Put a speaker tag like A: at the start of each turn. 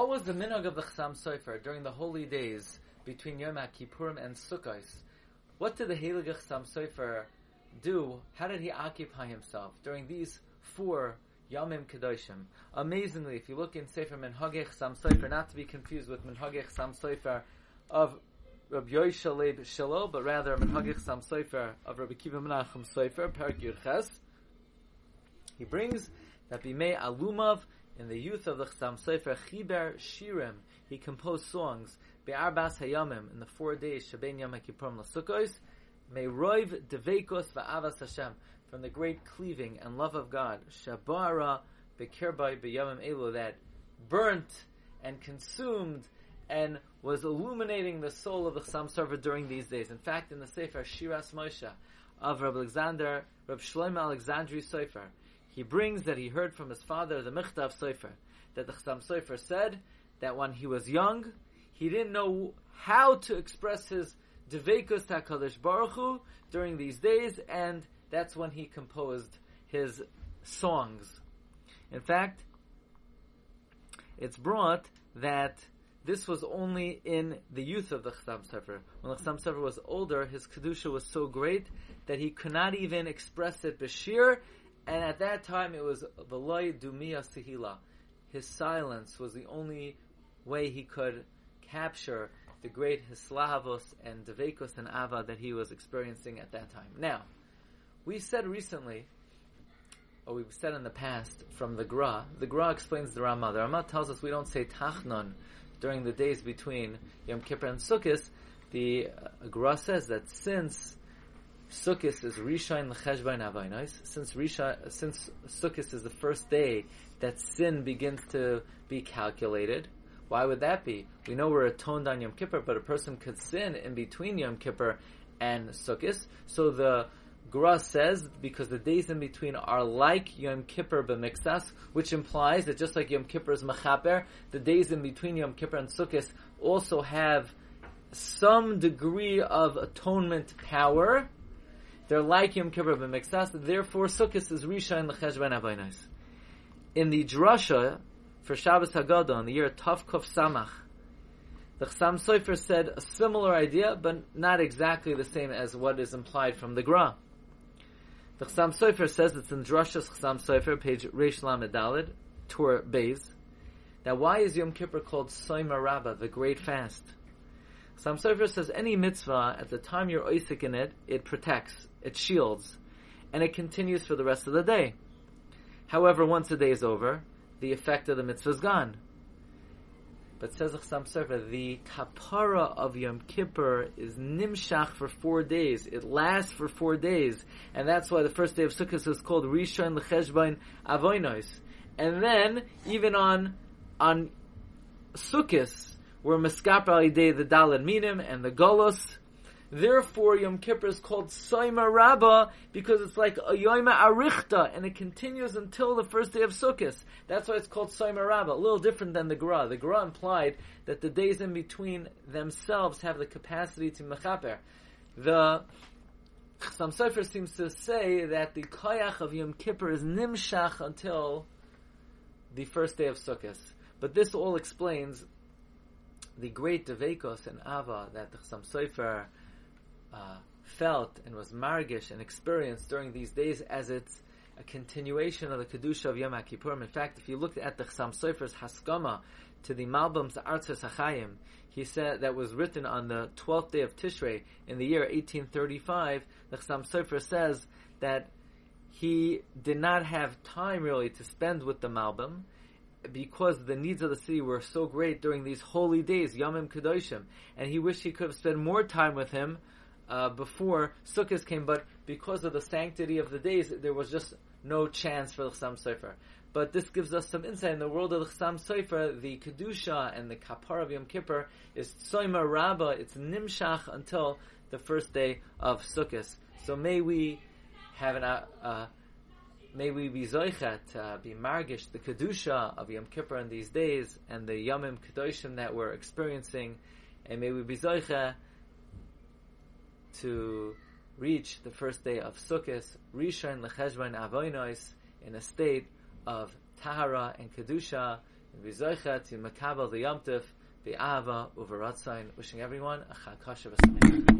A: What was the minhag of the Chassam Sofer during the holy days between Yom Kippurim and Sukkot? What did the Heilige Chassam Sofer do? How did he occupy himself during these four Yomim Kedoshim? Amazingly, if you look in Sefer Minhagei Chassam Sofer, not to be confused with Minhagei Chassam Sofer of Rabbi Yoisha Leib but rather Minhagei Chassam Sofer of Rabbi Kiva Menachem Sofer, Perak Yurches, he brings that Bimei Alumav in the youth of the Chassam Sofer Chiber Shirim, he composed songs Be'arbas Hayamim in the four days Shaben Yom Kippurim LaSukkos Me'roiv Devekos Va'avas Hashem from the great cleaving and love of God Shabara Be'kirbai Be'yamim Elu that burnt and consumed and was illuminating the soul of the Chassam Sofer during these days. In fact, in the Sefer Shiras Moshe of Rabbi Alexander, Rabbi Shlomo Alexandri Sofer, he brings that he heard from his father, the Michtav Sofer, that the Chassam Sofer said that when he was young, he didn't know how to express his Devekus HaKadosh Baruch Hu during these days, and that's when he composed his songs. In fact, it's brought that this was only in the youth of the Chassam Sofer. When the Chassam Sofer was older, his Kedusha was so great that he could not even express it Bashir, and at that time it was Veloy Dumia Sihila. His silence was the only way he could capture the great Hislavos and Devekos and Ava that he was experiencing at that time. Now, we said recently, or we've said in the past from the Gra, the Gra explains the Ramah. The Ramah tells us we don't say Tachnon during the days between Yom Kippur and Sukkot. The uh, Gra says that since Sukkot is Rishon L'Cheshbain Avainos. Since Risha, since Sukkot is the first day that sin begins to be calculated, why would that be? We know we're atoned on Yom Kippur, but a person could sin in between Yom Kippur and Sukkot. So the Gra says because the days in between are like Yom Kippur b'mixas, which implies that just like Yom Kippur is mechaper, the days in between Yom Kippur and Sukkot also have some degree of atonement power they're like Yom Kippur b'mixas. Therefore, Sukkot is Risha and Lecheshvan Abaynos. In the drasha for Shabbos Haggadah in the year Tavkov Samach, the Chassam Sofer said a similar idea, but not exactly the same as what is implied from the Gra. The Chassam Sofer says it's in Drashas Chassam Sofer, page Reish Lamed Dalid, Tur Beis. Now, why is Yom Kippur called Soima Rabbah, the Great Fast? Chassam Sofer says any mitzvah, at the time you're oisik in it, it protects it shields, and it continues for the rest of the day. However, once the day is over, the effect of the mitzvah is gone. But says Chassam Sofer, the kapara of Yom Kippur is nimshach for four days. It lasts for four days, and that's why the first day of Sukkot is called Rishon Lecheshbain Avoinos. And then, even on on Sukkot, where Miskap Day the Dalad Minim and the Golos, Therefore, Yom Kippur is called Soima Rabbah because it's like a Yoima Arichta, and it continues until the first day of Sukkot. That's why it's called Soima Rabbah. A little different than the Gra. The Gra implied that the days in between themselves have the capacity to mechaper. The Chassam Sofer seems to say that the koyach of Yom Kippur is nimshach until the first day of Sukkot. But this all explains the great devekos and ava that the Chassam Sofer uh, felt and was margish and experienced during these days as it's a continuation of the Kedusha of Yom Kippurim. In fact, if you looked at the Chassam Sofer's Haskama to the Malbim's Artzes HaChaim, he said that was written on the 12th day of Tishrei in the year 1835, the Chassam Sofer says that he did not have time really to spend with the Malbim because the needs of the city were so great during these holy days, Yomim Kedoshim, and he wished he could have spent more time with him uh, before Sukkot came, but because of the sanctity of the days, there was just no chance for the Chassam Sofer. But this gives us some insight in the world of the Chassam Sofer. The Kedusha and the Kapar of Yom Kippur is Tzoima Rabbah. It's Nimshach until the first day of Sukkot. So may we have an, uh, may we be zoichet, uh, be margish, the Kedusha of Yom Kippur in these days, and the Yomim Kedoshim that we're experiencing, and may we be zoichet to reach the first day of Sukkot, Rishon Lecheshvan Avoinos, in a state of Tahara and Kedusha, and be zoicha to makabel the yomtiv, the ava, uveratzain. Wishing everyone a chag kasher.